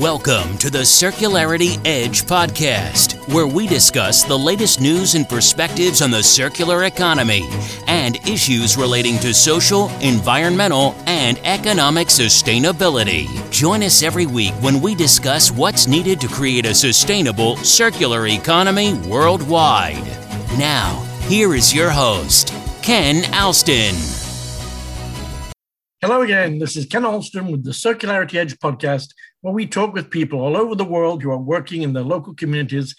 Welcome to the Circularity Edge podcast, where we discuss the latest news and perspectives on the circular economy and issues relating to social, environmental, and economic sustainability. Join us every week when we discuss what's needed to create a sustainable circular economy worldwide. Now, here is your host, Ken Alston. Hello again. This is Ken Alston with the Circularity Edge podcast we talk with people all over the world who are working in their local communities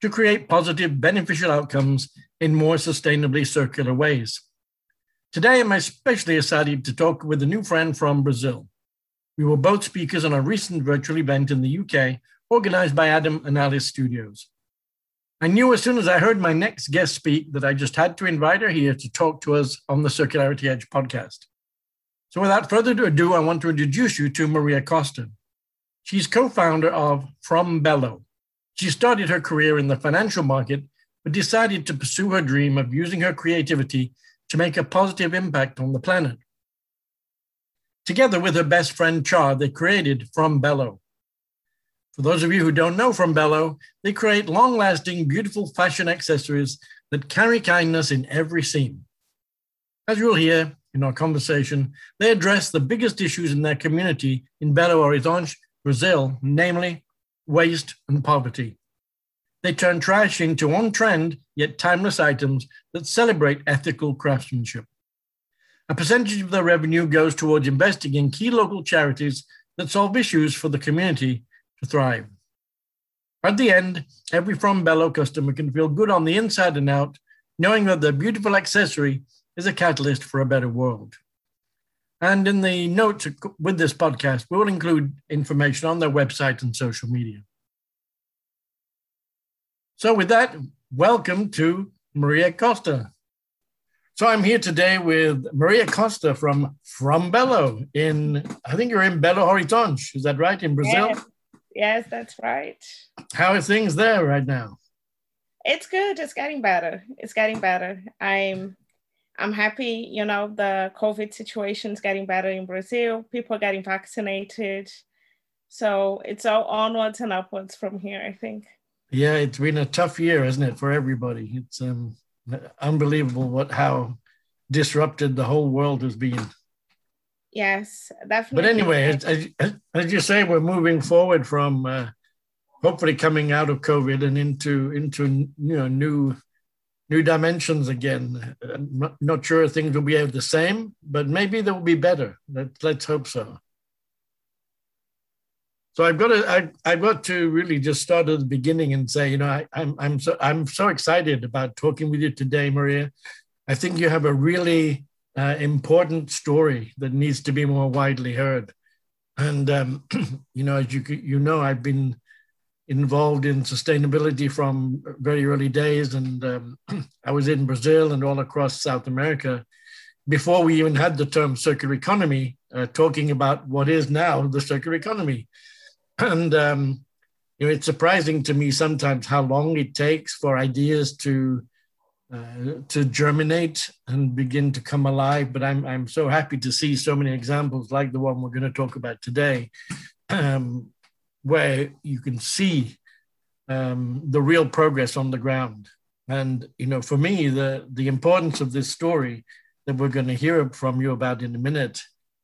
to create positive, beneficial outcomes in more sustainably circular ways. Today, I'm especially excited to talk with a new friend from Brazil. We were both speakers on a recent virtual event in the UK organized by Adam and Alice Studios. I knew as soon as I heard my next guest speak that I just had to invite her here to talk to us on the Circularity Edge podcast. So, without further ado, I want to introduce you to Maria Costa. She's co founder of From Belo. She started her career in the financial market, but decided to pursue her dream of using her creativity to make a positive impact on the planet. Together with her best friend Char, they created From Belo. For those of you who don't know From Belo, they create long lasting, beautiful fashion accessories that carry kindness in every seam. As you'll hear in our conversation, they address the biggest issues in their community in Belo Horizonte Brazil, namely waste and poverty. They turn trash into on trend yet timeless items that celebrate ethical craftsmanship. A percentage of their revenue goes towards investing in key local charities that solve issues for the community to thrive. At the end, every From Belo customer can feel good on the inside and out, knowing that their beautiful accessory is a catalyst for a better world. And in the notes with this podcast, we will include information on their website and social media. So, with that, welcome to Maria Costa. So, I'm here today with Maria Costa from From Belo in, I think you're in Belo Horizonte. Is that right, in Brazil? Yes, yes that's right. How are things there right now? It's good. It's getting better. It's getting better. I'm I'm happy, you know, the COVID situation is getting better in Brazil. People are getting vaccinated. So it's all onwards and upwards from here, I think. Yeah, it's been a tough year, isn't it, for everybody? It's um, unbelievable what how disrupted the whole world has been. Yes, definitely. But anyway, as, as, as you say, we're moving forward from uh, hopefully coming out of COVID and into into you know new new dimensions again. I'm not, not sure things will be the same, but maybe they will be better. Let, let's hope so. So I've got to I, I've got to really just start at the beginning and say, you know, I, I'm I'm so I'm so excited about talking with you today, Maria. I think you have a really uh, important story that needs to be more widely heard. And um, you know, as you you know, I've been involved in sustainability from very early days. And um, I was in Brazil and all across South America before we even had the term circular economy, uh, talking about what is now the circular economy. And um, you know, it's surprising to me sometimes how long it takes for ideas to uh, to germinate and begin to come alive. But I'm I'm so happy to see so many examples like the one we're going to talk about today, um, where you can see um, the real progress on the ground. And you know, for me, the the importance of this story that we're going to hear from you about in a minute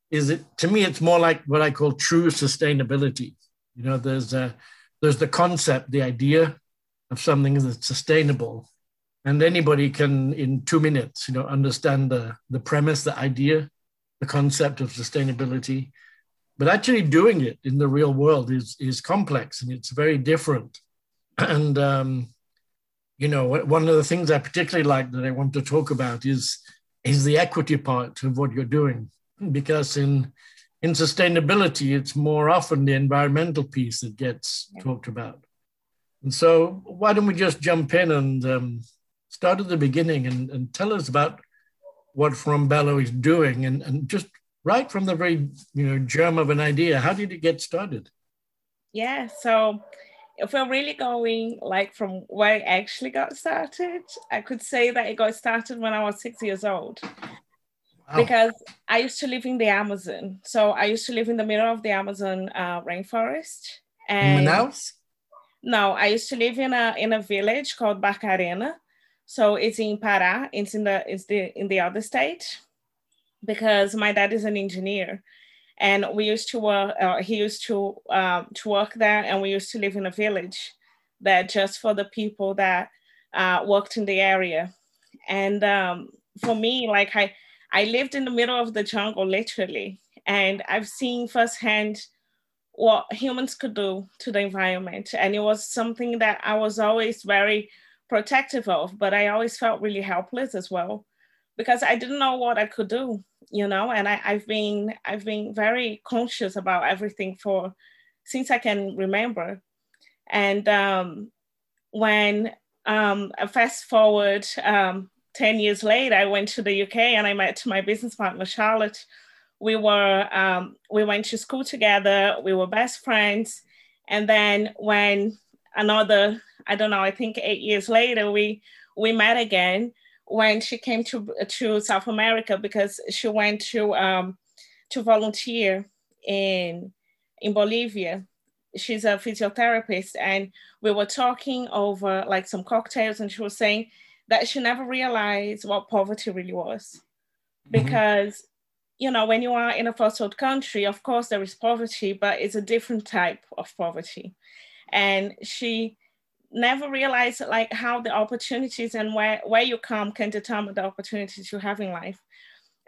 is it to me it's more like what I call true sustainability. You know, there's a there's the concept, the idea of something that's sustainable, and anybody can in two minutes, you know, understand the the premise, the idea, the concept of sustainability, but actually doing it in the real world is is complex and it's very different. And um, you know one of the things i particularly like that i want to talk about is is the equity part of what you're doing. Because in in sustainability it's more often the environmental piece that gets talked about. And so why don't we just jump in and um, start at the beginning and, and tell us about what From Belo is doing and, and just right from the very you know germ of an idea how did it get started yeah so if we're really going like from where it actually got started i could say that it got started when i was six years old wow. because i used to live in the amazon so i used to live in the middle of the amazon uh, rainforest And Manaus? No, I used to live in a in a village called Barcarena. So it's in Pará. It's in the it's the in the other state because my dad is an engineer. And we used to work uh, he used to um, to work there and we used to live in a village that just for the people that uh, worked in the area. And um, for me like i i lived in the middle of the jungle literally. And i've seen firsthand what humans could do to the environment. And it was something that i was always very protective of but i always felt really helpless as well because i didn't know what i could do you know and I, i've been i've been very conscious about everything for since i can remember. And um, when um, fast forward um, 10 years later i went to the uk and i met my business partner charlotte. We were um, we went to school together we were best friends. And then when another i don't know i think eight years later we we met again when she came to to South America because she went to um, to volunteer in in Bolivia. She's a physiotherapist, and we were talking over like some cocktails, and she was saying that she never realized what poverty really was, mm-hmm. because you know when you are in a first world country, of course there is poverty, but it's a different type of poverty, and she never realize like how the opportunities and where, where you come can determine the opportunities you have in life.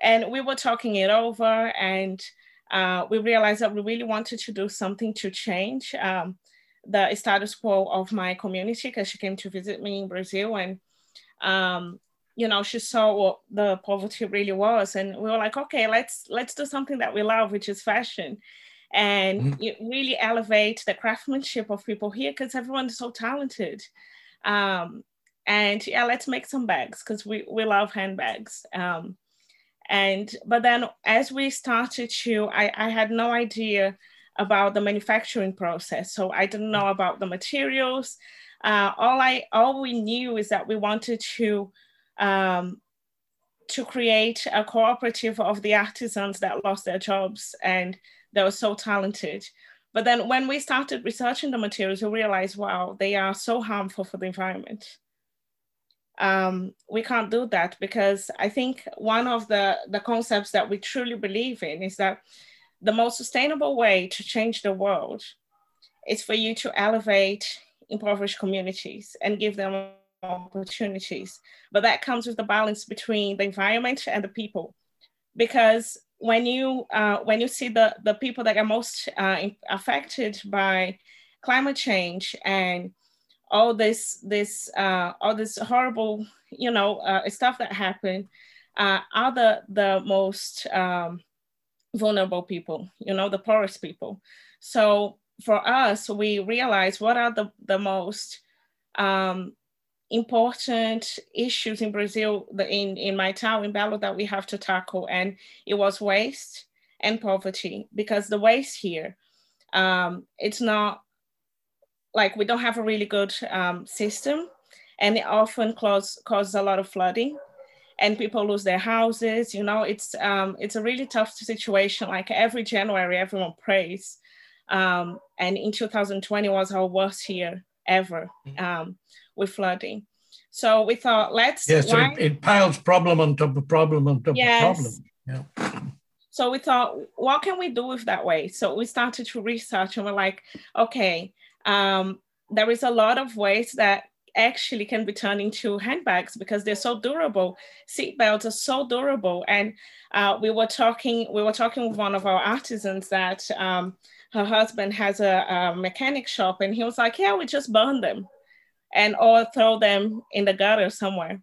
And we were talking it over and uh, we realized that we really wanted to do something to change um, the status quo of my community because she came to visit me in Brazil and um, you know she saw what the poverty really was and we were like okay let's let's do something that we love which is fashion and mm-hmm. it really elevate the craftsmanship of people here because everyone's so talented. Um, and yeah, let's make some bags because we, we love handbags. Um, and but then as we started to, I, I had no idea about the manufacturing process, so I didn't know about the materials. Uh, all I all we knew is that we wanted to um, to create a cooperative of the artisans that lost their jobs and that was so talented. But then when we started researching the materials, we realized, wow, they are so harmful for the environment. Um, we can't do that because I think one of the, the concepts that we truly believe in is that the most sustainable way to change the world is for you to elevate impoverished communities and give them opportunities. But that comes with the balance between the environment and the people. Because when you uh, when you see the the people that are most uh, affected by climate change and all this this uh, all this horrible you know uh, stuff that happened uh, are the the most um, vulnerable people you know the poorest people. So for us we realize what are the the most um, important issues in Brazil, in, in my town, in Belo, that we have to tackle. And it was waste and poverty, because the waste here, um, it's not like we don't have a really good um, system, and it often cause, causes a lot of flooding. And people lose their houses. You know, it's um, it's a really tough situation. Like every January, everyone prays, um, and in 2020 was our worst year ever. Mm-hmm. Um, with flooding. So we thought, let's. Yes, yeah, so it, it, piles problem on top of problem on top yes. of problem. Yeah. So we thought, what can we do with that way? So we started to research and we're like, okay, um, there is a lot of ways that actually can be turned into handbags because they're so durable. Seat belts are so durable. And uh, we were talking, we were talking with one of our artisans that um, her husband has a, a mechanic shop and he was like, yeah, we just burn them and or throw them in the gutter somewhere. And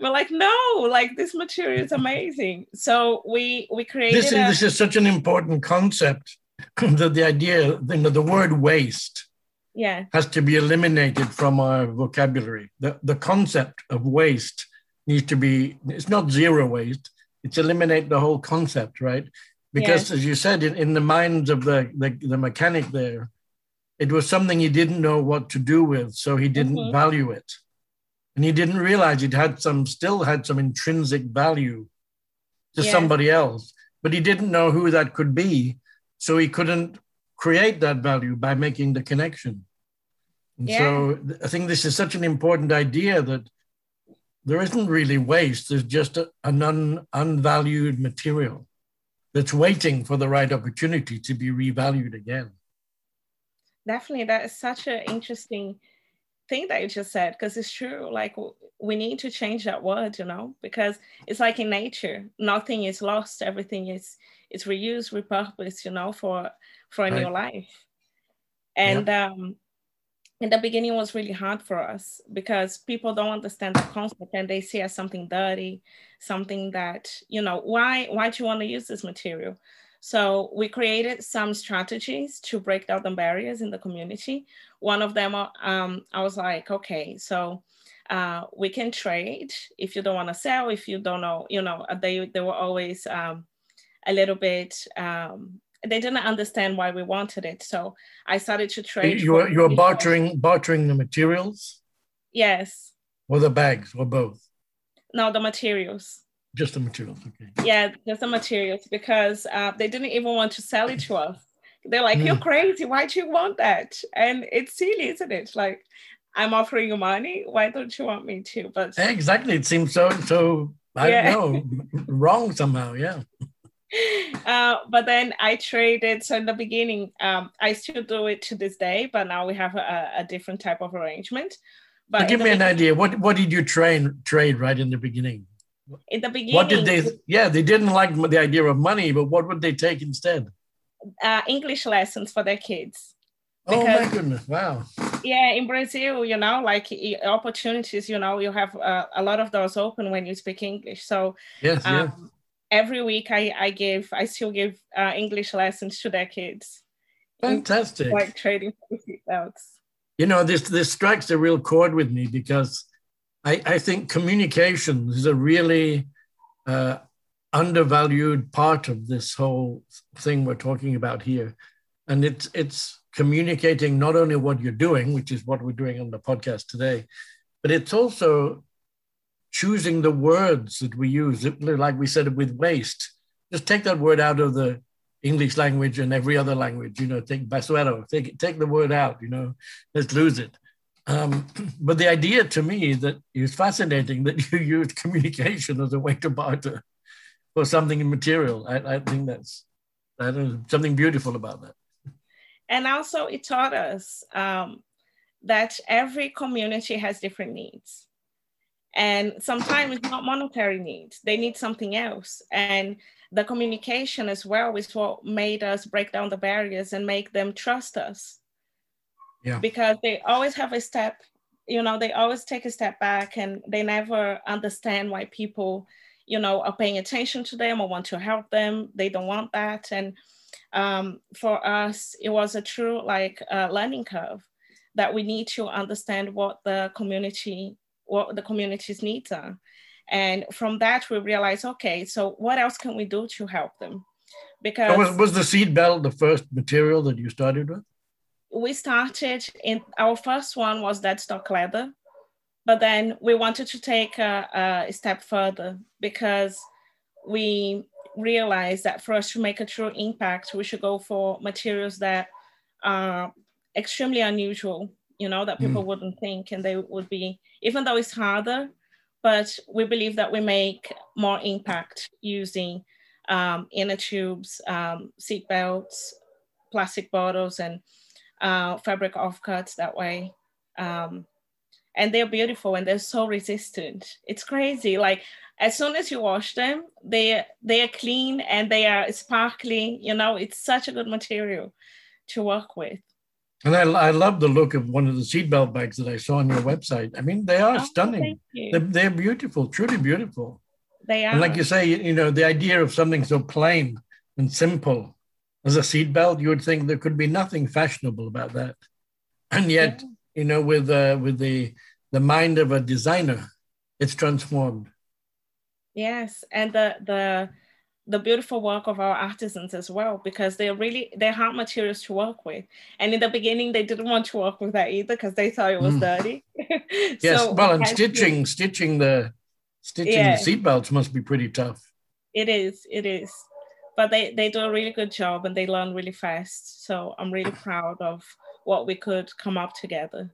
we're like, no, like this material is amazing. So we we created. This is, a, this is such an important concept. that the idea, you know, the word waste, yeah, has to be eliminated from our vocabulary. The the concept of waste needs to be. It's not zero waste. It's eliminate the whole concept, right? Because as you said, in, in the minds of the, the the mechanic there, it was something he didn't know what to do with, so he didn't mm-hmm. value it. And he didn't realize it had some, still had some intrinsic value to yeah. somebody else, but he didn't know who that could be. So he couldn't create that value by making the connection. And yeah. so I think this is such an important idea that there isn't really waste. There's just a, an un, unvalued material that's waiting for the right opportunity to be revalued again. Definitely, that is such an interesting thing that you just said because it's true. Like we need to change that word, you know, because it's like in nature, nothing is lost. Everything is is reused, repurposed, you know, for for a right. new life. And um, in the beginning was really hard for us because people don't understand the concept and they see as something dirty something that you know why why do you want to use this material so we created some strategies to break down the barriers in the community one of them um, i was like okay so uh, we can trade if you don't want to sell if you don't know you know they they were always um, a little bit um, they didn't understand why we wanted it. So I started to trade. You were you were bartering bartering the materials. Yes. Or the bags, or both. No, the materials. Just the materials. Okay. Yeah, just the materials because uh, they didn't even want to sell it to us. They're like, mm. "You're crazy. Why do you want that?" And it's silly, isn't it? Like, I'm offering you money. Why don't you want me to? But exactly, it seems so so. I yeah. don't know, wrong somehow. Yeah. Uh, but then I traded. So in the beginning, um, I still do it to this day, but now we have a, a different type of arrangement. But give me an idea. What what did you train trade right in the beginning? In the beginning, what did they? Yeah, they didn't like the idea of money, but what would they take instead? Uh, English lessons for their kids. Because, oh my goodness! Wow. Yeah, in Brazil, you know, like opportunities, you know, you have uh, a lot of doors open when you speak English. So yes, um, yeah every week I, I give I still give uh, English lessons to their kids. Fantastic. Like trading for seatbelts. You know, this this strikes a real chord with me because I, I think communication is a really uh, undervalued part of this whole thing we're talking about here. And it's it's communicating not only what you're doing, which is what we're doing on the podcast today, but it's also choosing the words that we use, like we said with waste. Just take that word out of the English language and every other language. You know, take basuero, take take the word out. You know, let's lose it. Um, but the idea to me that is fascinating that you use communication as a way to barter for something material. I, I think that's something beautiful about that. And also, it taught us um, that every community has different needs and sometimes it's not monetary needs they need something else and the communication as well is what made us break down the barriers and make them trust us yeah because they always have a step you know they always take a step back and they never understand why people you know are paying attention to them or want to help them they don't want that and um, for us it was a true like uh, learning curve that we need to understand what the community what the community's needs are. And from that, we realized, okay, so what else can we do to help them? Because so was, was the seat belt the first material that you started with? We started in our first one was dead stock leather, but then we wanted to take a, a step further because we realized that for us to make a true impact, we should go for materials that are extremely unusual you know, that people mm. wouldn't think and they would be, even though it's harder, but we believe that we make more impact using um, inner tubes, um, seat belts, plastic bottles, and uh, fabric offcuts that way. Um, and they're beautiful and they're so resistant. It's crazy. Like as soon as you wash them, they they are clean and they are sparkling. You know, it's such a good material to work with. And I, I love the look of one of the seatbelt bags that I saw on your website. I mean, they are oh, stunning. They're, they're, beautiful, truly beautiful. They are. And like you say, you know, the idea of something so plain and simple as a seatbelt, you would think there could be nothing fashionable about that. And yet, yeah. you know, with uh, with the the mind of a designer, it's transformed. Yes, and the the the beautiful work of our artisans as well because they're really they're hard materials to work with and in the beginning they didn't want to work with that either because they thought it was mm. dirty yes so well and stitching to, stitching the stitching yeah. the seatbelts must be pretty tough it is it is but they they do a really good job and they learn really fast. So I'm really proud of what we could come up together.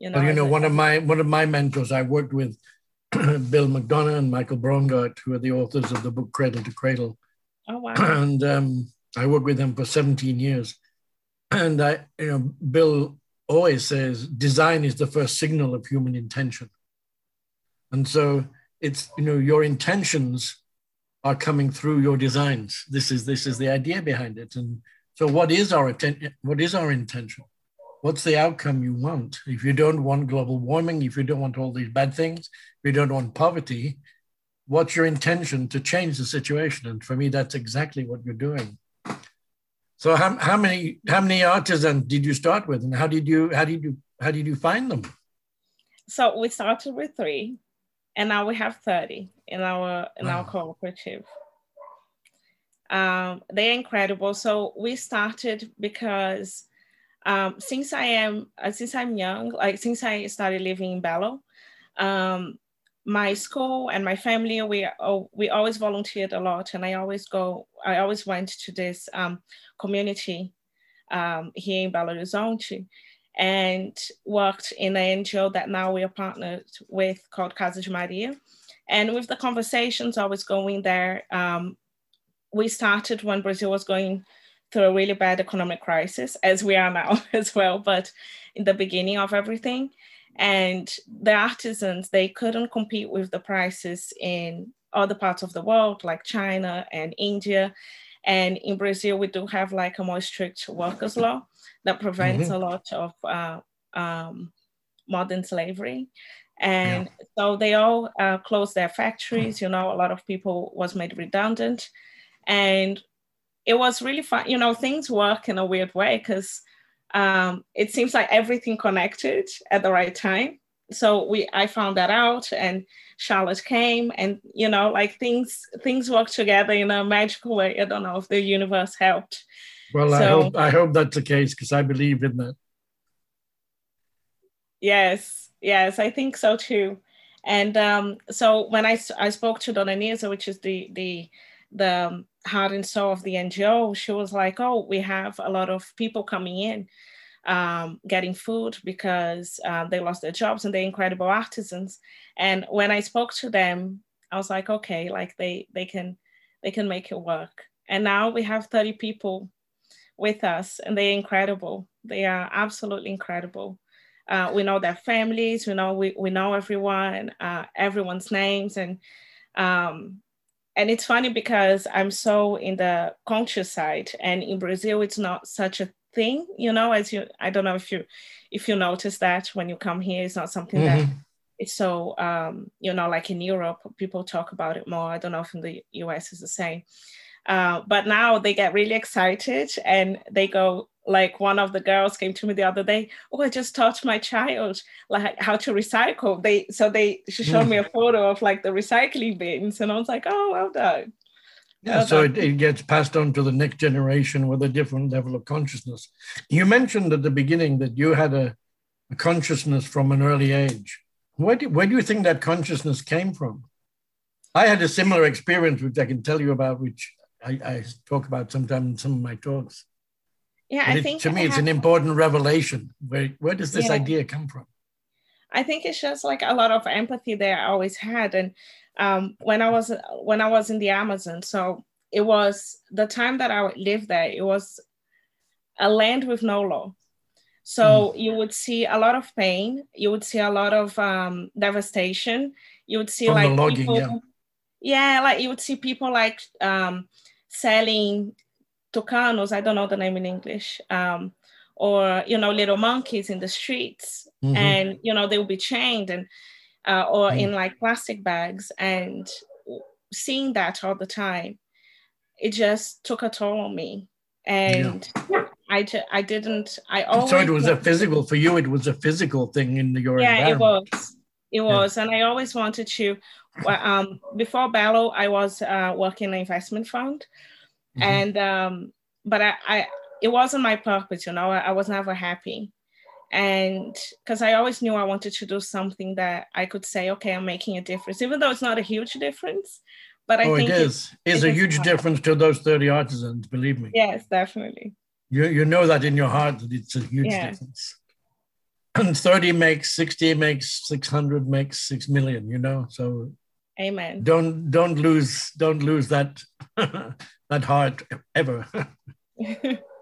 You know, well, you know, one of my one of my mentors I worked with, Bill McDonough and Michael Braungart, who are the authors of the book Cradle to Cradle. Oh wow! And um, I worked with them for 17 years, and I, you know, Bill always says design is the first signal of human intention, and so it's you know your intentions are coming through your designs. This is this is the idea behind it, and so what is our intention? What is our intention? what's the outcome you want? If you don't want global warming, if you don't want all these bad things, if you don't want poverty, what's your intention to change the situation? And for me, that's exactly what you're doing. So how, how many how many artisans did you start with, and how did you how did you how did you find them? So we started with three, and now we have thirty in our in wow. our cooperative. Um, they're incredible. So we started because um, since I am uh, since I'm young, like since I started living in Belo, um, my school and my family we oh, we always volunteered a lot, and I always go. I always went to this um, community um, here in Belo Horizonte and worked in an NGO that now we are partnered with called Casa de Maria. And with the conversations I was going there, um, we started when Brazil was going through a really bad economic crisis, as we are now as well, but in the beginning of everything. And the artisans, they couldn't compete with the prices in other parts of the world, like China and India. And in Brazil, we do have like a more strict workers' law that prevents mm-hmm. a lot of uh, um, modern slavery. And yeah. so they all uh, closed their factories. You know, a lot of people was made redundant. And it was really fun. You know, things work in a weird way because um, it seems like everything connected at the right time. So we, I found that out, and Charlotte came, and you know, like things, things work together in a magical way. I don't know if the universe helped. Well, so, I hope I hope that's the case because I believe in that. Yes, yes, I think so too. And um, so when I, I spoke to Dona Nisa, which is the the the um, heart and soul of the NGO, she was like, "Oh, we have a lot of people coming in, um, getting food because uh, they lost their jobs and they're incredible artisans." And when I spoke to them, I was like, "Okay, like they they can they can make it work." And now we have 30 people with us, and they're incredible. They are absolutely incredible. Uh, we know their families. We know we, we know everyone, uh, everyone's names, and um, and it's funny because I'm so in the conscious side, and in Brazil, it's not such a thing, you know. As you, I don't know if you, if you notice that when you come here, it's not something mm-hmm. that it's so, um, you know, like in Europe, people talk about it more. I don't know if in the US is the same. Uh, but now they get really excited and they go like one of the girls came to me the other day oh i just taught my child like how to recycle they so they she showed me a photo of like the recycling bins and i was like oh well done yeah, so It, it gets passed on to the next generation with a different level of consciousness. You mentioned at the beginning that you had a, a consciousness from an early age. Where do, where do you think that consciousness came from? I had a similar experience, which I can tell you about, which I, I talk about sometimes in some of my talks. Yeah, I think to me, it's an important revelation. Where where does this yeah. idea come from? I think it's just like a lot of empathy that I always had, and um, when I was when I was in the Amazon, so it was the time that I lived there. It was a land with no law, so mm. you would see a lot of pain. You would see a lot of um, devastation. You would see From like logging, people, yeah. yeah, like you would see people like um, selling tucanos, I don't know the name in English, um, or you know, little monkeys in the streets, mm-hmm. and you know they will be chained and uh, or mm. in like plastic bags, and seeing that all the time, it just took a toll on me, and. Yeah. I, I didn't I always so it was a physical for you it was a physical thing in your yeah it was it was yeah. and I always wanted to um, before Belo I was uh, working in an investment fund Mm-hmm. And um, but I, I it wasn't my purpose, you know, I, I was never happy. And because I always knew I wanted to do something that I could say, okay, I'm making a difference, even though it's not a huge difference, but I oh, think it is. It's, it's a huge hard. difference to those 30 artisans, believe me. Yes, definitely. You, you know that in your heart that it's a huge yeah. difference. And 30 makes 60 makes 600 makes 6 million, you know? So Amen. Don't don't lose don't lose that that heart ever.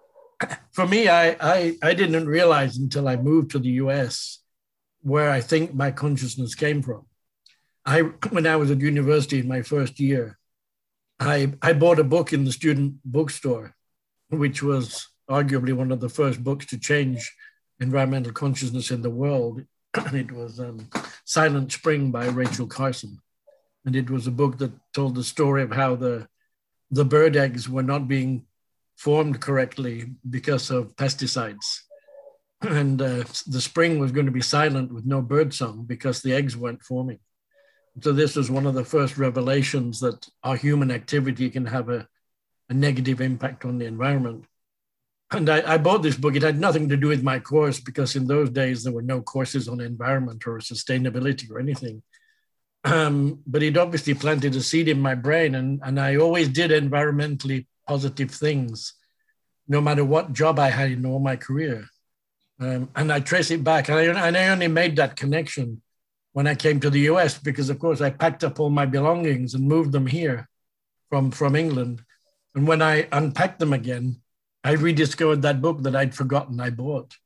For me, I, I I didn't realize until I moved to the US where I think my consciousness came from. I when I was at university in my first year, I I bought a book in the student bookstore, which was arguably one of the first books to change environmental consciousness in the world. it was um, Silent Spring by Rachel Carson and it was a book that told the story of how the the bird eggs were not being formed correctly because of pesticides. And uh, the spring was going to be silent with no bird song because the eggs weren't forming. So this was one of the first revelations that our human activity can have a, a negative impact on the environment. And I, I, bought this book. It had nothing to do with my course because in those days there were no courses on environment or sustainability or anything. Um, but it obviously planted a seed in my brain, and, and I always did environmentally positive things, no matter what job I had in all my career. Um, and I trace it back, and I, and I only made that connection when I came to the US because, of course, I packed up all my belongings and moved them here from, from England. And when I unpacked them again, I rediscovered that book that I'd forgotten I bought.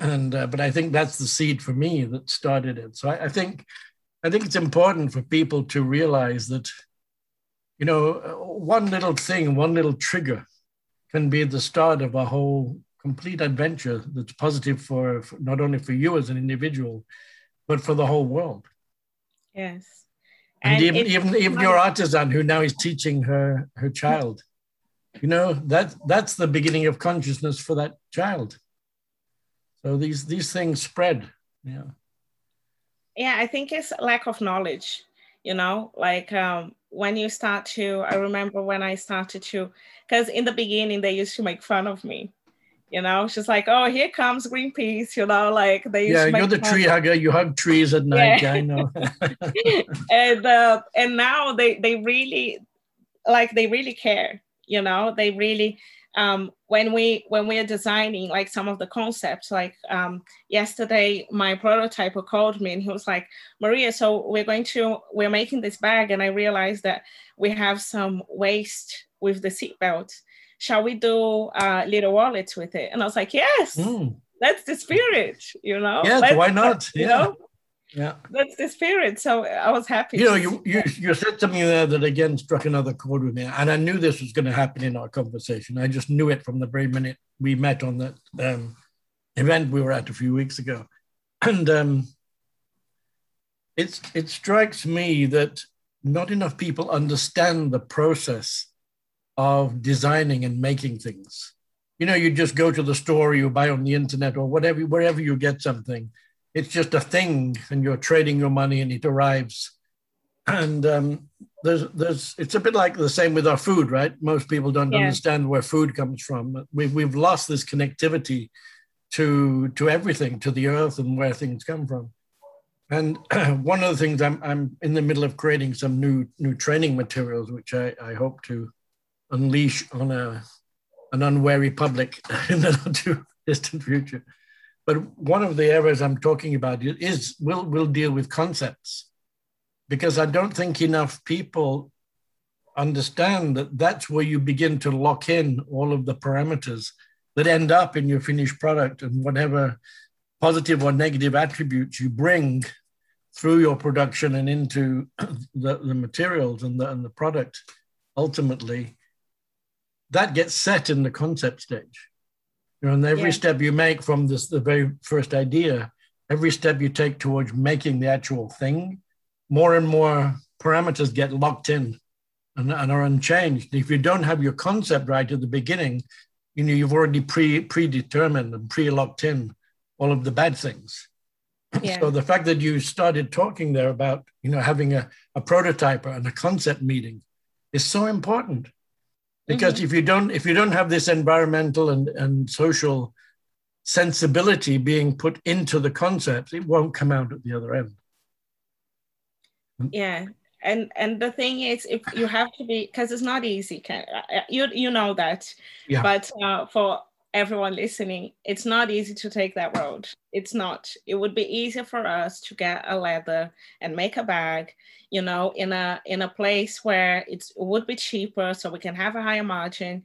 And uh, but I think that's the seed for me that started it. So I, I think I think it's important for people to realize that, you know, one little thing, one little trigger can be the start of a whole complete adventure that's positive for, for not only for you as an individual, but for the whole world. Yes. And, and even even even your artisan who now is teaching her her child, you know that that's the beginning of consciousness for that child. So these these things spread. Yeah yeah i think it's lack of knowledge you know like um, when you start to i remember when i started to because in the beginning they used to make fun of me you know? She's like oh here comes greenpeace you know? Like they used yeah you're the tree hugger you hug trees at night yeah. i know. And uh, and now they they really like they really care you know? They really um, when we when we are designing like some of the concepts like um, yesterday my prototyper called me and he was like maria so we're going to we're making this bag and i realized that we have some waste with the seatbelt. Shall we do uh, little wallets with it? And i was like yes mm. that's the spirit you know? Yes why not? yeah. you know yeah. That's the spirit so i was happy you know you, you you said something there that again struck another chord with me and i knew this was going to happen in our conversation. I just knew it from the very minute we met on that um, event we were at a few weeks ago. And um, it's it strikes me that not enough people understand the process of designing and making things. You know you just go to the store you buy on the internet or whatever wherever you get something it's just a thing and you're trading your money and it arrives. And um, there's there's it's a bit like the same with our food right? Most people don't yeah. understand where food comes from. We've, we've lost this connectivity to to everything to the earth and where things come from. And one of the things I'm, I'm in the middle of creating some new new training materials which I, I hope to unleash on a an unwary public in the not too distant future but one of the areas I'm talking about is we'll, we'll deal with concepts, because I don't think enough people understand that that's where you begin to lock in all of the parameters that end up in your finished product and whatever positive or negative attributes you bring through your production and into the, the materials and the, and the product ultimately that gets set in the concept stage you know, and every yeah. step you make from this, the very first idea, every step you take towards making the actual thing, more and more parameters get locked in and, and are unchanged. If you don't have your concept right at the beginning, you know, you've already pre predetermined and pre-locked in all of the bad things. Yeah. So the fact that you started talking there about, you know, having a, a prototype and a concept meeting is so important because mm-hmm. if you don't if you don't have this environmental and, and social sensibility being put into the concepts it won't come out at the other end yeah and and the thing is if you have to be because it's not easy can you you know that yeah. but uh, for everyone listening it's not easy to take that road. It's not. It would be easier for us to get a leather and make a bag you know in a in a place where it would be cheaper so we can have a higher margin.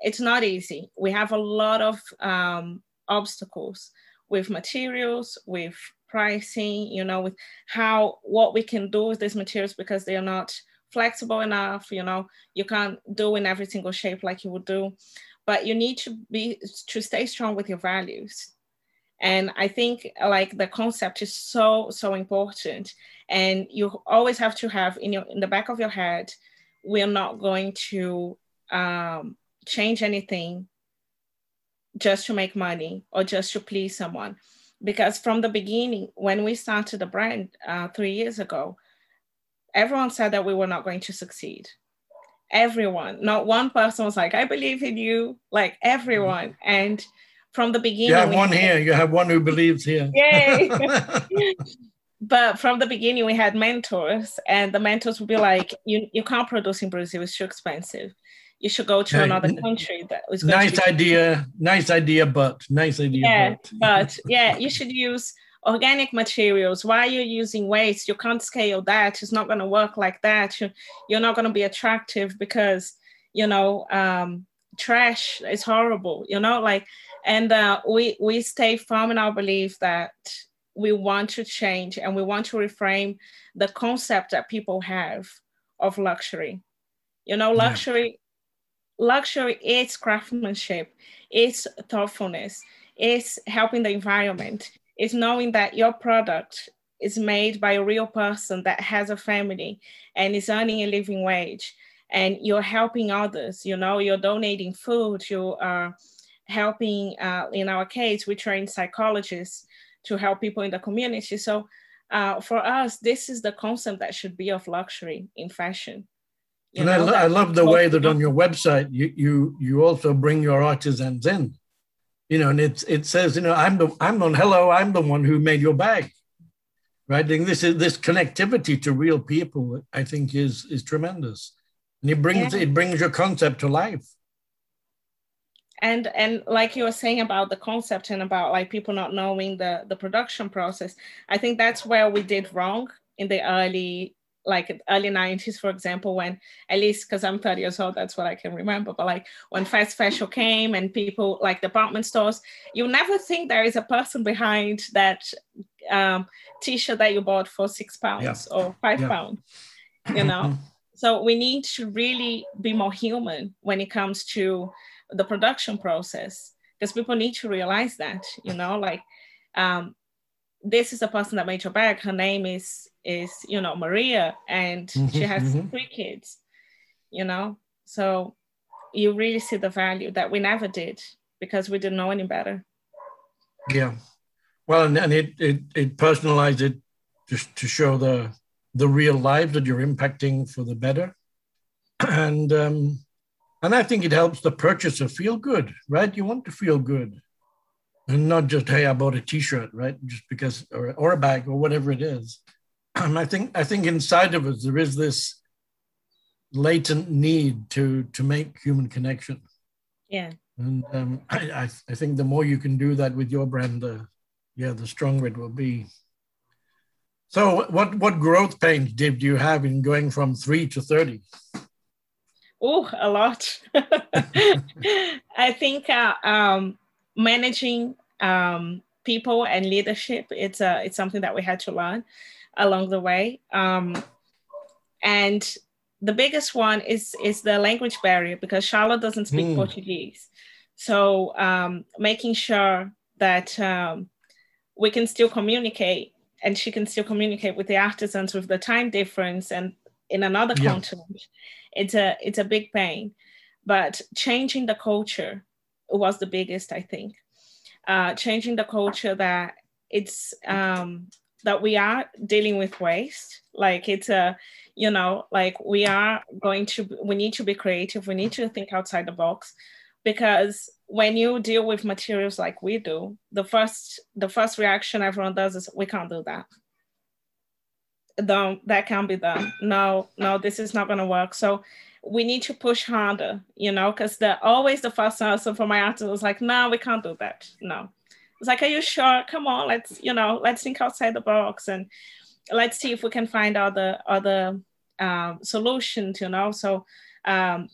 It's not easy. We have a lot of um, obstacles with materials with pricing, you know, with how what we can do with these materials because they're not flexible enough, you know, you can't do in every single shape like you would do. But you need to be to stay strong with your values. And I think like the concept is so, so important. And you always have to have in your in the back of your head, we're not going to um, change anything just to make money or just to please someone because from the beginning, when we started the brand uh, three years ago, everyone said that we were not going to succeed. Everyone, not one person was like, I believe in you, like everyone. Mm-hmm. And from the beginning, you have one had, here, you have one who believes here. Yay. but from the beginning, we had mentors, and the mentors would be like, you, you can't produce in Brazil, it's too expensive you should go to another country that was nice idea nice idea but nice idea yeah but. but yeah you should use organic materials. Why you're you using waste? You can't scale that. It's not going to work like that. You, you're not going to be attractive because you know um, trash is horrible you know like and uh, we we stay firm in our belief that we want to change and we want to reframe the concept that people have of luxury. You know luxury luxury is craftsmanship, it's thoughtfulness, it's helping the environment, it's knowing that your product is made by a real person that has a family and is earning a living wage. And you're helping others you know you're donating food you are helping uh, in our case we train psychologists to help people in the community. So uh, for us this is the concept that should be of luxury in fashion. And know, I, I love the way that on your website. You you you also bring your artisans in, you know, and it's it says you know I'm the I'm the hello I'm the one who made your bag, right? And this is this connectivity to real people I think is is tremendous, and it brings yeah. it brings your concept to life. And and like you were saying about the concept and about like people not knowing the the production process, I think that's where we did wrong in the early like early 90s for example when at least because i'm 30 years old that's what i can remember but like when fast fashion came and people like department stores you never think there is a person behind that um, t-shirt that you bought for six pounds yeah. or five yeah. pounds you know so we need to really be more human when it comes to the production process because people need to realize that you know like um, this is a person that made your bag her name is is you know maria and mm-hmm, she has mm-hmm. three kids you know? So you really see the value that we never did because we didn't know any better. Yeah. Well and, and it, it it personalized it just to show the the real lives that you're impacting for the better. And um and i think it helps the purchaser feel good right? You want to feel good and not just hey i bought a t-shirt right just because or, or a bag or whatever it is I think I think inside of us there is this latent need to to make human connection. Yeah. And um, I, I think the more you can do that with your brand, the yeah, the stronger it will be. So, what what growth pains did you have in going from three to thirty? Oh, a lot. I think uh, um, managing um, people and leadership it's a it's something that we had to learn along the way. Um, and the biggest one is is the language barrier because Charlotte doesn't speak mm. Portuguese. So um, making sure that um, we can still communicate and she can still communicate with the artisans with the time difference and in another yeah. continent. It's a it's a big pain, but changing the culture was the biggest, I think. Uh, changing the culture that it's um, that we are dealing with waste like it's a you know like we are going to we need to be creative we need to think outside the box because when you deal with materials like we do the first the first reaction everyone does is we can't do that no, that can't be done. No, no, this is not going to work. So we need to push harder, you know, because they're always the first answer for my artist was like, no, we can't do that. No. It's like, are you sure? Come on, let's, you know, let's think outside the box and let's see if we can find other other um, solutions, you know. So um,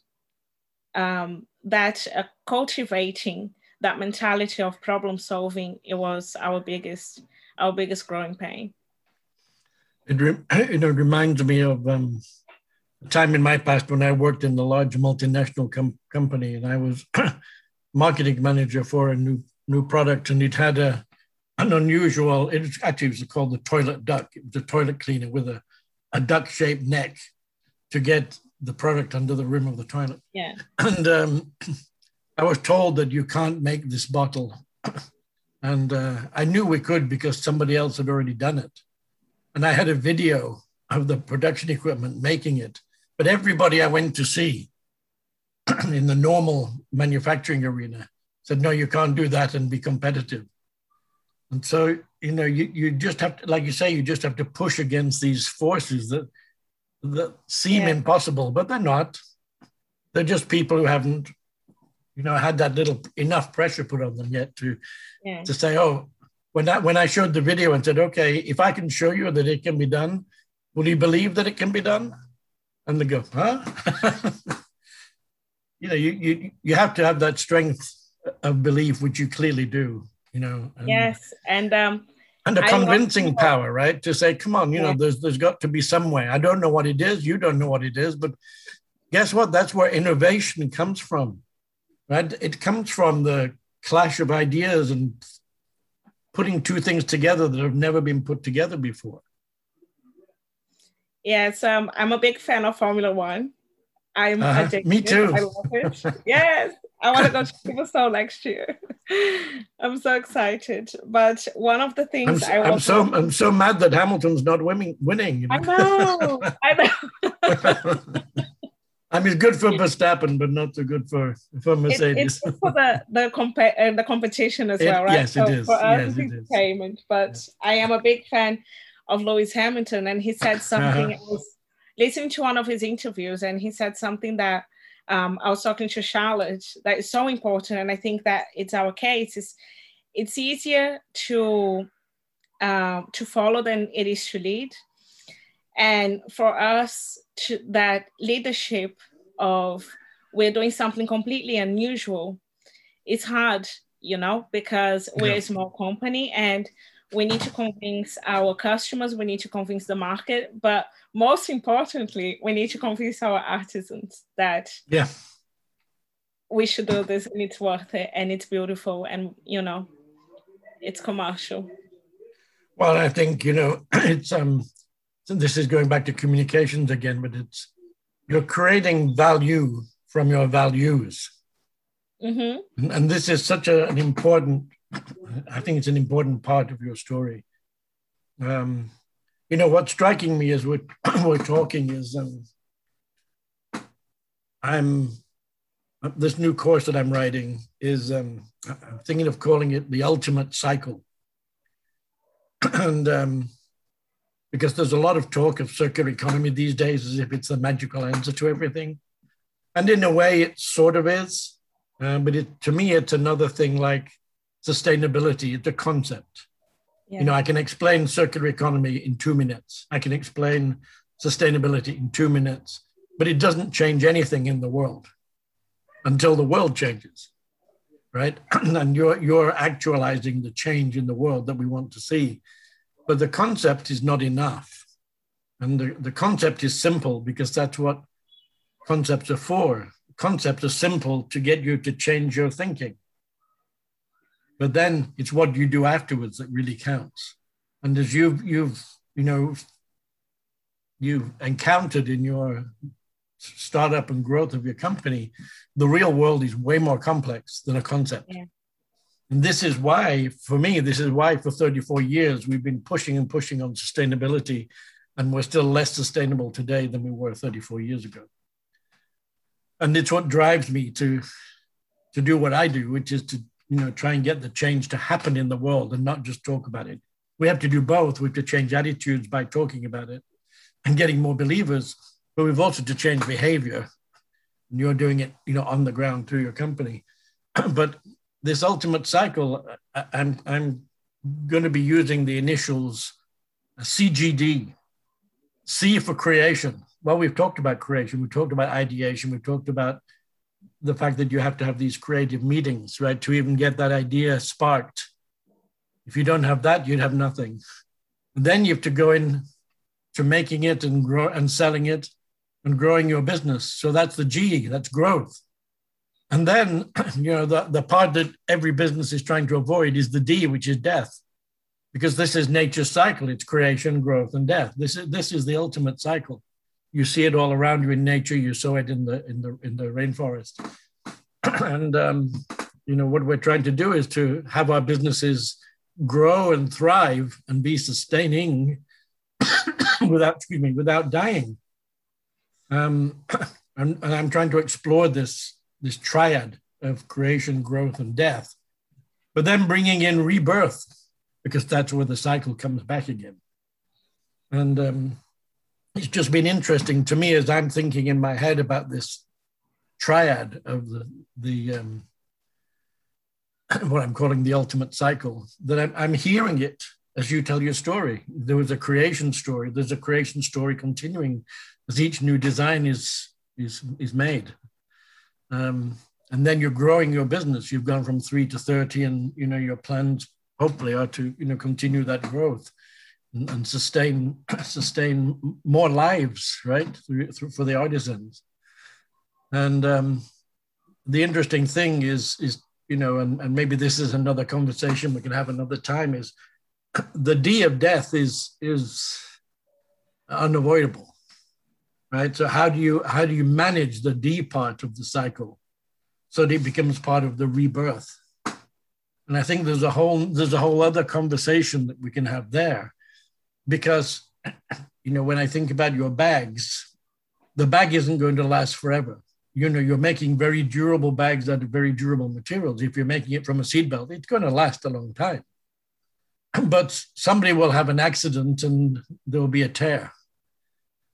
um, that uh, cultivating that mentality of problem solving, it was our biggest our biggest growing pain. It, re- it reminds me of um, time in my past when I worked in a large multinational com- company and I was marketing manager for a new new product and it had a an unusual it was actually it was called the toilet duck it was a toilet cleaner with a, a duck shaped neck to get the product under the rim of the toilet. Yeah. And um, I was told that you can't make this bottle. And uh, I knew we could because somebody else had already done it. And I had a video of the production equipment making it but everybody I went to see in the normal manufacturing arena said, no, you can't do that and be competitive. And so, you know, you, you just have to, like you say, you just have to push against these forces that that seem yeah. impossible, but they're not. They're just people who haven't, you know, had that little enough pressure put on them yet to yeah. to say, oh, when that when I showed the video and said, okay, if I can show you that it can be done, will you believe that it can be done? And they go, huh? you know, you, you you have to have that strength of belief, which you clearly do. You know. And, yes, and um, and a convincing power, right? To say, come on, you yeah. know, there's there's got to be some way. I don't know what it is. You don't know what it is, but guess what? That's where innovation comes from, right? It comes from the clash of ideas and putting two things together that have never been put together before. Yes, um, I'm a big fan of Formula One. I'm uh, addicted. Me too. I love it. yes, I want to go to Silverstone next year. I'm so excited. But one of the things I'm, I am so I'm so mad that Hamilton's not winning. Winning. You know? I know. I know. I mean, good for Verstappen, but not so good for for Mercedes. It, it's for the the compa- uh, the competition as it, well, right? Yes, so it is. For us, yes, it's entertainment. But yeah. I am a big fan of Lewis Hamilton, and he said something. I was listening to one of his interviews, and he said something that um, I was talking to Charlotte that is so important, and I think that it's our case. Is it's easier to uh, to follow than it is to lead, and for us to that leadership of we're doing something completely unusual, it's hard, you know, because we're a small company and we need to convince our customers, we need to convince the market, but most importantly, we need to convince our artisans that yeah, we should do this and it's worth it and it's beautiful and you know, it's commercial. Well, I think you know it's um this is going back to communications again, but it's you're creating value from your values. Mm-hmm. And this is such a, an important I think it's an important part of your story. Um, you know, what's striking me as we're, we're talking is um, I'm this new course that I'm writing is um, I'm thinking of calling it the ultimate cycle, and um, because there's a lot of talk of circular economy these days as if it's the magical answer to everything, and in a way it sort of is, uh, but it, to me it's another thing like sustainability. A concept. Yeah. You know, I can explain circular economy in two minutes. I can explain sustainability in two minutes, but it doesn't change anything in the world until the world changes, right? and you're you're actualizing the change in the world that we want to see. But the concept is not enough. And the, the concept is simple because that's what concepts are for. Concepts are simple to get you to change your thinking. But then it's what you do afterwards that really counts. And as you've you've you know you've encountered in your startup and growth of your company, the real world is way more complex than a concept. Yeah. And this is why, for me, this is why for 34 years we've been pushing and pushing on sustainability, and we're still less sustainable today than we were 34 years ago. And it's what drives me to to do what I do, which is to you know, try and get the change to happen in the world and not just talk about it. We have to do both. We have to change attitudes by talking about it, and getting more believers, but we've also to change behavior. And you're doing it, you know, on the ground through your company. but this ultimate cycle, I'm, I'm going to be using the initials uh, CGD, C for creation. Well, we've talked about creation, we've talked about ideation, we've talked about the fact that you have to have these creative meetings, right, to even get that idea sparked. If you don't have that, you'd have nothing. And then you have to go in to making it and grow and selling it and growing your business. So that's the G, that's growth. And then, you know, the, the part that every business is trying to avoid is the D, which is death. Because this is nature's cycle. It's creation, growth, and death. This is this is the ultimate cycle. You see it all around you in nature. You saw it in the in the in the rainforest. and um, you know what we're trying to do is to have our businesses grow and thrive and be sustaining without excuse me without dying. Um, and, and I'm trying to explore this this triad of creation, growth, and death, but then bringing in rebirth, because that's where the cycle comes back again. And um, it's just been interesting to me as I'm thinking in my head about this triad of the, the um, what I'm calling the ultimate cycle, that I'm, I'm hearing it as you tell your story. There was a creation story. There's a creation story continuing as each new design is is is made. Um, and then you're growing your business. You've gone from three to 30 and, you know, your plans hopefully are to, you know, continue that growth and, and sustain, sustain more lives, right. Through, through, for the artisans. And um, the interesting thing is, is, you know, and, and maybe this is another conversation we can have another time is the D of death is, is unavoidable right? So how do you how do you manage the D part of the cycle so that it becomes part of the rebirth? And I think there's a whole there's a whole other conversation that we can have there, because you know when I think about your bags, the bag isn't going to last forever. You know, you're making very durable bags out of very durable materials. If you're making it from a seatbelt, it's going to last a long time. But somebody will have an accident and there will be a tear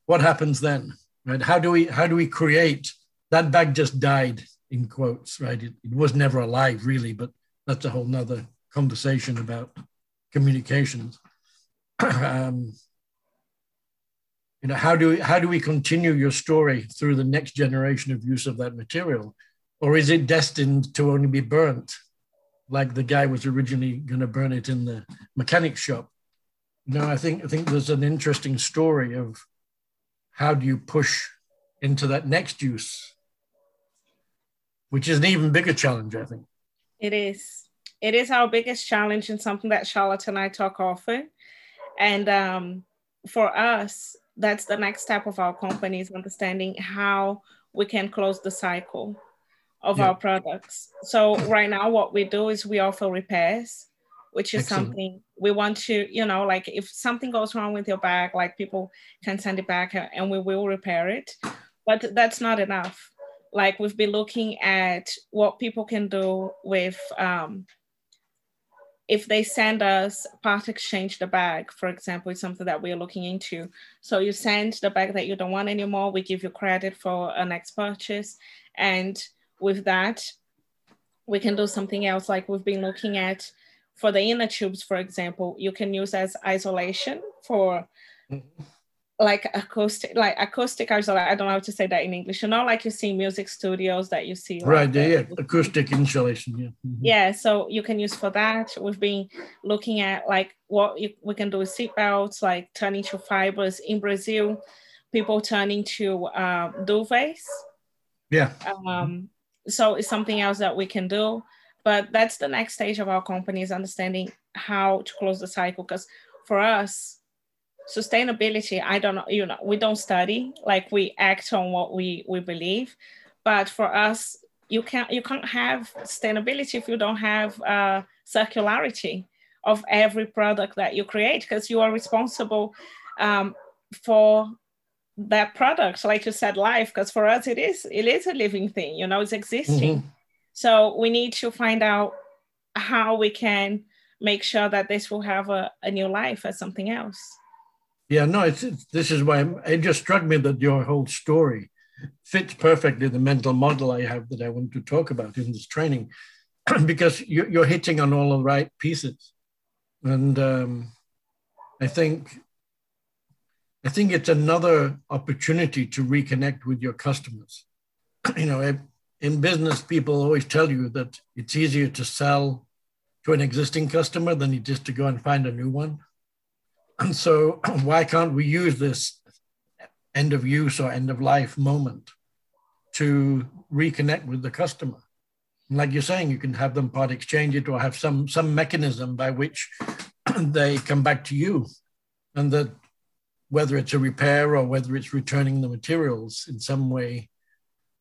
what happens then? Right? How do we how do we create that bag just died in quotes, right? It, it was never alive really, but that's a whole nother conversation about communications. um, you know, how do we, how do we continue your story through the next generation of use of that material, or is it destined to only be burnt, like the guy was originally going to burn it in the mechanic shop? Know, I think I think there's an interesting story of how do you push into that next use, which is an even bigger challenge, I think. It is. It is our biggest challenge and something that Charlotte and I talk often. And um, for us, that's the next step of our company is understanding how we can close the cycle of yeah. our products. So right now, what we do is we offer repairs which is Excellent. something we want to, you know, like if something goes wrong with your bag, like people can send it back and we will repair it. But that's not enough. Like we've been looking at what people can do with um, if they send us part exchange the bag, for example, is something that we're looking into. So you send the bag that you don't want anymore, we give you credit for a next purchase. And with that, we can do something else. Like we've been looking at for the inner tubes, for example, you can use as isolation for mm-hmm. Like acoustic, like acoustic isolation. I don't know how to say that in English. You know, like you see music studios that you see. Right, like yeah, acoustic insulation. Yeah. Mm-hmm. Yeah, so you can use for that. We've been looking at like what you, we can do with seat belts, like turning to fibers in Brazil. People turning to uh, duvets. Yeah. Um, so it's something else that we can do but that's the next stage of our company is understanding how to close the cycle because for us sustainability i don't know you know we don't study like we act on what we we believe but for us you can't you can't have sustainability if you don't have uh, circularity of every product that you create because you are responsible um, for that product like you said life because for us it is it is a living thing you know it's existing mm-hmm. So we need to find out how we can make sure that this will have a, a new life as something else. Yeah, no, it's, it's this is why I'm, it just struck me that your whole story fits perfectly the mental model I have that I want to talk about in this training, because you're, you're hitting on all the right pieces, and um, I think I think it's another opportunity to reconnect with your customers. you know, in business, people always tell you that it's easier to sell to an existing customer than it is to go and find a new one. And so, why can't we use this end of use or end of life moment to reconnect with the customer? And like you're saying, you can have them part exchange it or have some some mechanism by which they come back to you, and that whether it's a repair or whether it's returning the materials in some way,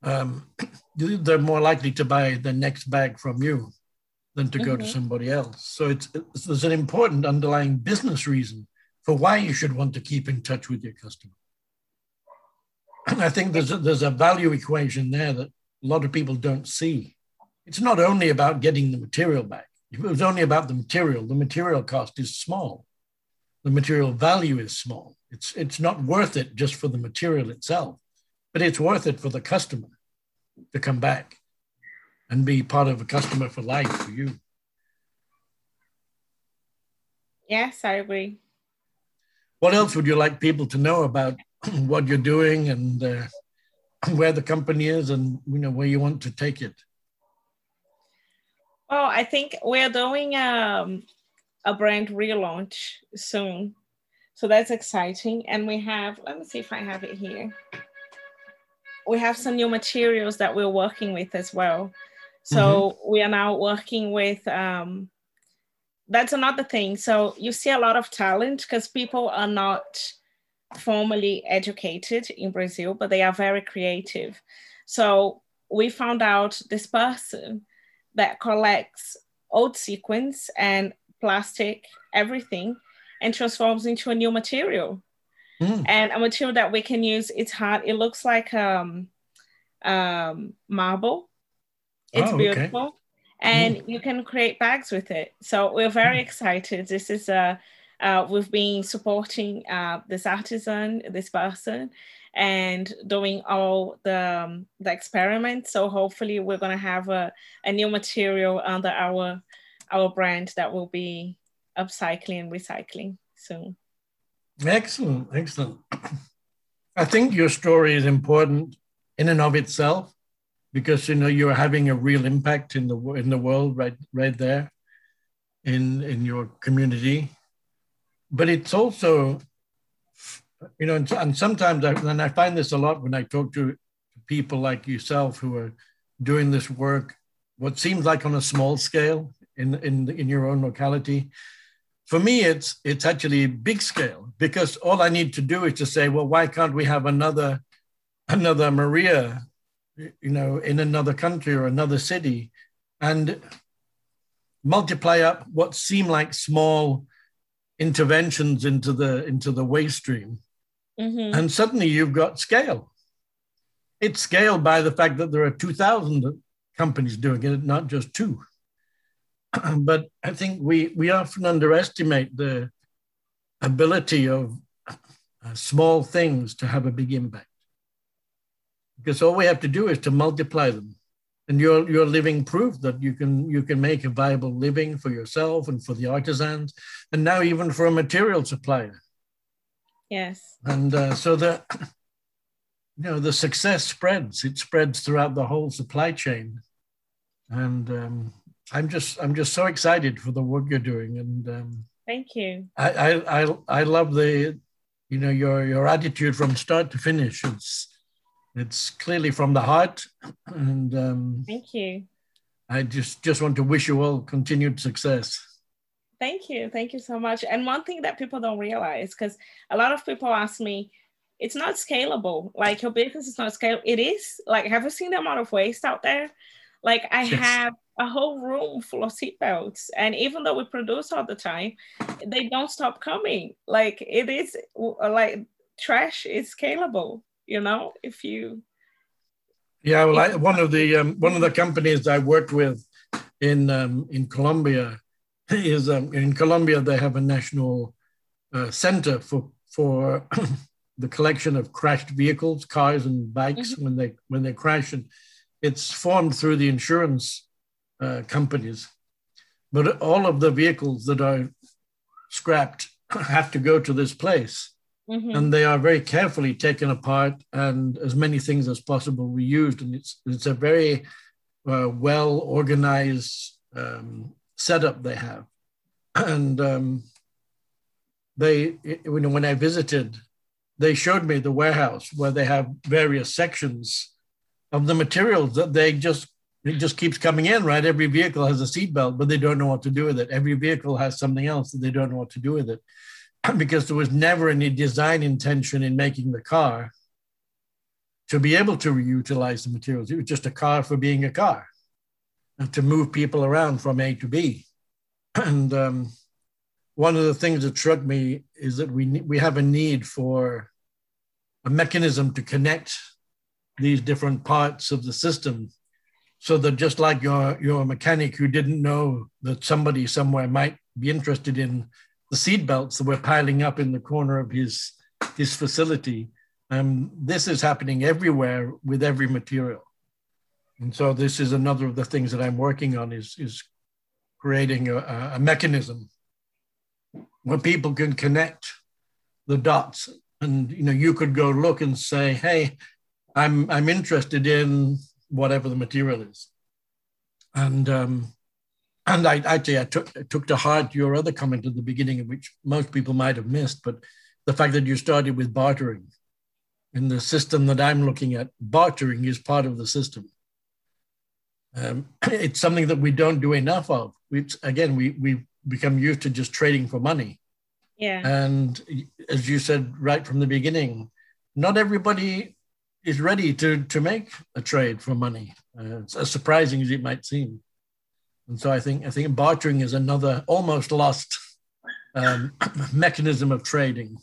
um, they're more likely to buy the next bag from you than to mm-hmm. go to mm-hmm. somebody else. So it's, it's, there's an important underlying business reason for why you should want to keep in touch with your customer. And I think there's a, there's a value equation there that a lot of people don't see. It's not only about getting the material back. If it was only about the material, the material cost is small. The material value is small. It's, it's not worth it just for the material itself, but it's worth it for the customer to come back and be part of a customer for life for you. Yes, I agree. What else would you like people to know about what you're doing and uh, where the company is and you know where you want to take it? Oh, I think we're doing um, a brand relaunch soon. So that's exciting. And we have, let me see if I have it here. We have some new materials that we're working with as well. So mm-hmm. we are now working with, um, that's another thing. So you see a lot of talent because people are not formally educated in Brazil, but they are very creative. So we found out this person that collects old sequins and plastic, everything, and transforms into a new material. Mm. And a material that we can use, it's hard. It looks like um, um, marble. It's oh, beautiful. Okay. And mm. you can create bags with it. So we're very mm. excited. This is a, uh, we've been supporting uh, this artisan, this person, and doing all the, um, the experiments. So hopefully we're gonna have a, a new material under our our brand that will be upcycling and recycling soon. Excellent, excellent. I think your story is important in and of itself because you know you're having a real impact in the in the world right right there in in your community but it's also you know and, and sometimes I, and I find this a lot when I talk to people like yourself who are doing this work what seems like on a small scale in, in, in your own locality. For me, it's, it's actually big scale because all I need to do is to say, well, why can't we have another, another Maria, you know, in another country or another city and multiply up what seem like small interventions into the, into the waste stream. Mm-hmm. And suddenly you've got scale. It's scaled by the fact that there are 2,000 companies doing it, not just two. but I think we, we often underestimate the ability of uh, small things to have a big impact. Because all we have to do is to multiply them. And you're, you're living proof that you can, you can make a viable living for yourself and for the artisans, and now even for a material supplier. Yes. And uh, so the, you know, the success spreads. It spreads throughout the whole supply chain. And um, I'm just I'm just so excited for the work you're doing, and um, thank you. I, I I I love the you know your your attitude from start to finish. It's it's clearly from the heart, and um, thank you. I just just want to wish you all continued success. Thank you, thank you so much. And one thing that people don't realize, because a lot of people ask me, it's not scalable. Like your business is not scalable. It is. Like, have you seen the amount of waste out there? Like I yes. have a whole room full of seatbelts. And even though we produce all the time, they don't stop coming. Like it is like trash is scalable, you know, if you. Yeah, well, I, one of the um, one of the companies I worked with in um, in Colombia is um, in Colombia they have a national uh, center for for the collection of crashed vehicles, cars and bikes Mm-hmm. when they when they crash, and it's formed through the insurance uh, companies. But all of the vehicles that are scrapped have to go to this place, Mhm. and they are very carefully taken apart and as many things as possible reused. And it's it's a very uh, well organized um, setup they have, and um, they you know when I visited, they showed me the warehouse where they have various sections of the materials that they just it just keeps coming in, right? Every vehicle has a seatbelt, but they don't know what to do with it. Every vehicle has something else that they don't know what to do with it because there was never any design intention in making the car to be able to reutilize the materials. It was just a car for being a car to move people around from A to B. And um, one of the things that struck me is that we, we have a need for a mechanism to connect these different parts of the system so that just like your, your mechanic who didn't know that somebody somewhere might be interested in the seat belts that were piling up in the corner of his, his facility, um, this is happening everywhere with every material. And so this is another of the things that I'm working on is, is creating a, a mechanism where people can connect the dots. And you know, you could go look and say, hey, I'm I'm interested in whatever the material is. And um, and I actually I took I took to heart your other comment at the beginning, which most people might have missed, but the fact that you started with bartering. In the system that I'm looking at, bartering is part of the system. Um, it's something that we don't do enough of. It's, again, we, we become used to just trading for money. Yeah. And as you said right from the beginning, not everybody is ready to, to make a trade for money, uh, as surprising as it might seem. And so I think I think bartering is another almost lost um, mechanism of trading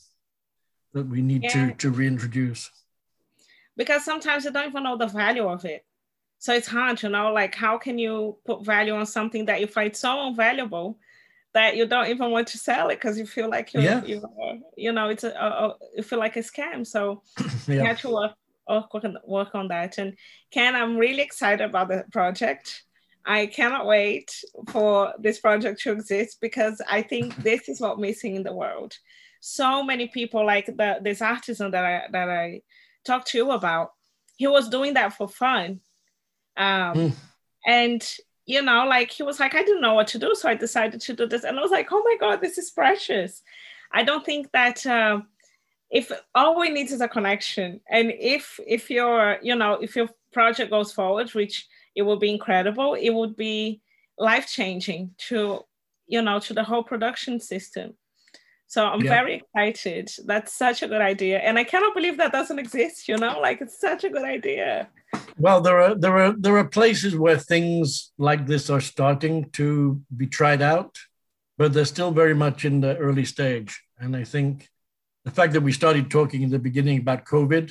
that we need Yeah. to, to reintroduce. because sometimes you don't even know the value of it. So it's hard, you know, like how can you put value on something that you find so invaluable that you don't even want to sell it because you feel like you're, Yeah. you you know, it's a, a, you feel like a scam. So you Yeah. have to work, work, work on that. And Ken, I'm really excited about the project. I cannot wait for this project to exist because I think this is what missing in the world. So many people like the this artisan that I that I talked to you about, he was doing that for fun. Um, Mm. and you know, like he was like, I didn't know what to do, so I decided to do this. And I was like, oh my God, this is precious. I don't think that um, if all we need is a connection, and if if your you know if your project goes forward, which it will be incredible, it would be life changing to you know to the whole production system. So I'm Yeah. very excited. That's such a good idea, and I cannot believe that doesn't exist. You know, like it's such a good idea. Well, there are there are there are places where things like this are starting to be tried out, but they're still very much in the early stage. And I think the fact that we started talking in the beginning about COVID,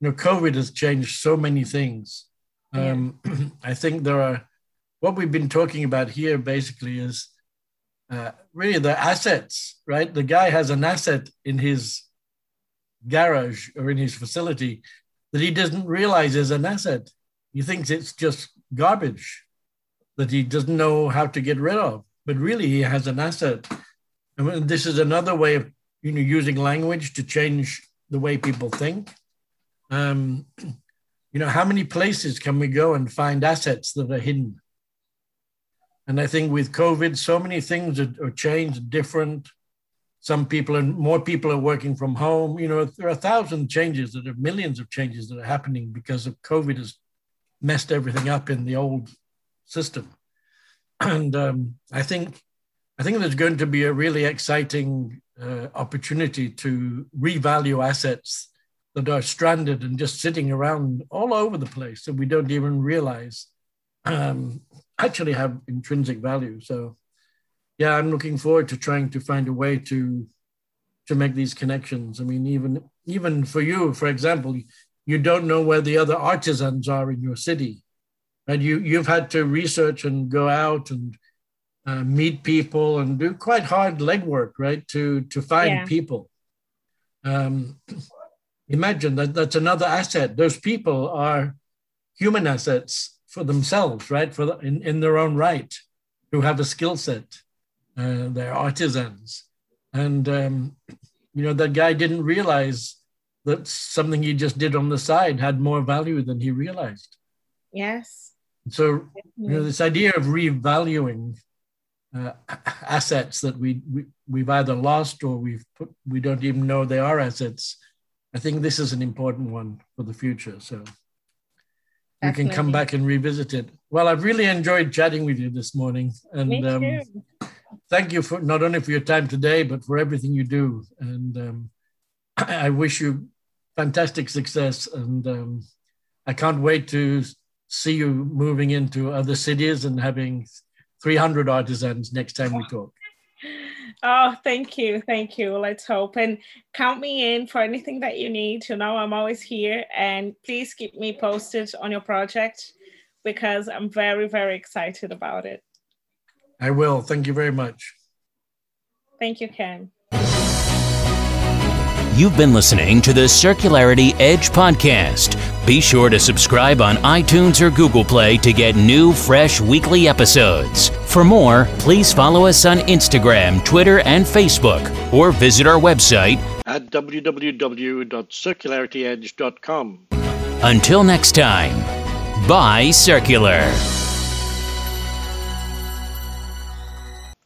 you know, COVID has changed so many things. Um, I think there are what we've been talking about here basically is uh, really the assets, right? The guy has an asset in his garage or in his facility that he doesn't realize is an asset. He thinks it's just garbage that he doesn't know how to get rid of, but really he has an asset. And this is another way of you know using language to change the way people think. Um, you know, how many places can we go and find assets that are hidden? And I think with COVID, so many things are, are changed, different. Some people and more people are working from home. You know, there are a thousand changes that are millions of changes that are happening because of COVID has messed everything up in the old system. And um, I think I think there's going to be a really exciting uh, opportunity to revalue assets that are stranded and just sitting around all over the place that we don't even realize um, actually have intrinsic value. So, yeah, I'm looking forward to trying to find a way to to make these connections. I mean, even even for you, for example, you don't know where the other artisans are in your city, and you you've had to research and go out and uh, meet people and do quite hard legwork, right? To to find Yeah. people. um, imagine that that's another asset. Those people are human assets for themselves, right? For the, in, in their own right, who have a skill set. Uh, they're artisans. And, um, you know, that guy didn't realize that something he just did on the side had more value than he realized. Yes. So, you know, this idea of revaluing uh, assets that we, we we've either lost or we've put, we don't even know they are assets. I think this is an important one for the future. So we can come back and revisit it. Well, I've really enjoyed chatting with you this morning, and um, thank you for not only for your time today, but for everything you do. And um, I wish you fantastic success, and um, I can't wait to see you moving into other cities and having 300 artisans next time we talk. Oh, thank you. Thank you. Let's hope. And count me in for anything that you need. You know, I'm always here. And please keep me posted on your project because I'm very, very excited about it. I will. Thank you very much. Thank you, Ken. You've been listening to the Circularity Edge podcast. Be sure to subscribe on iTunes or Google Play to get new, fresh weekly episodes. For more, please follow us on Instagram, Twitter, and Facebook, or visit our website at www.circularityedge.com. Until next time, buy circular.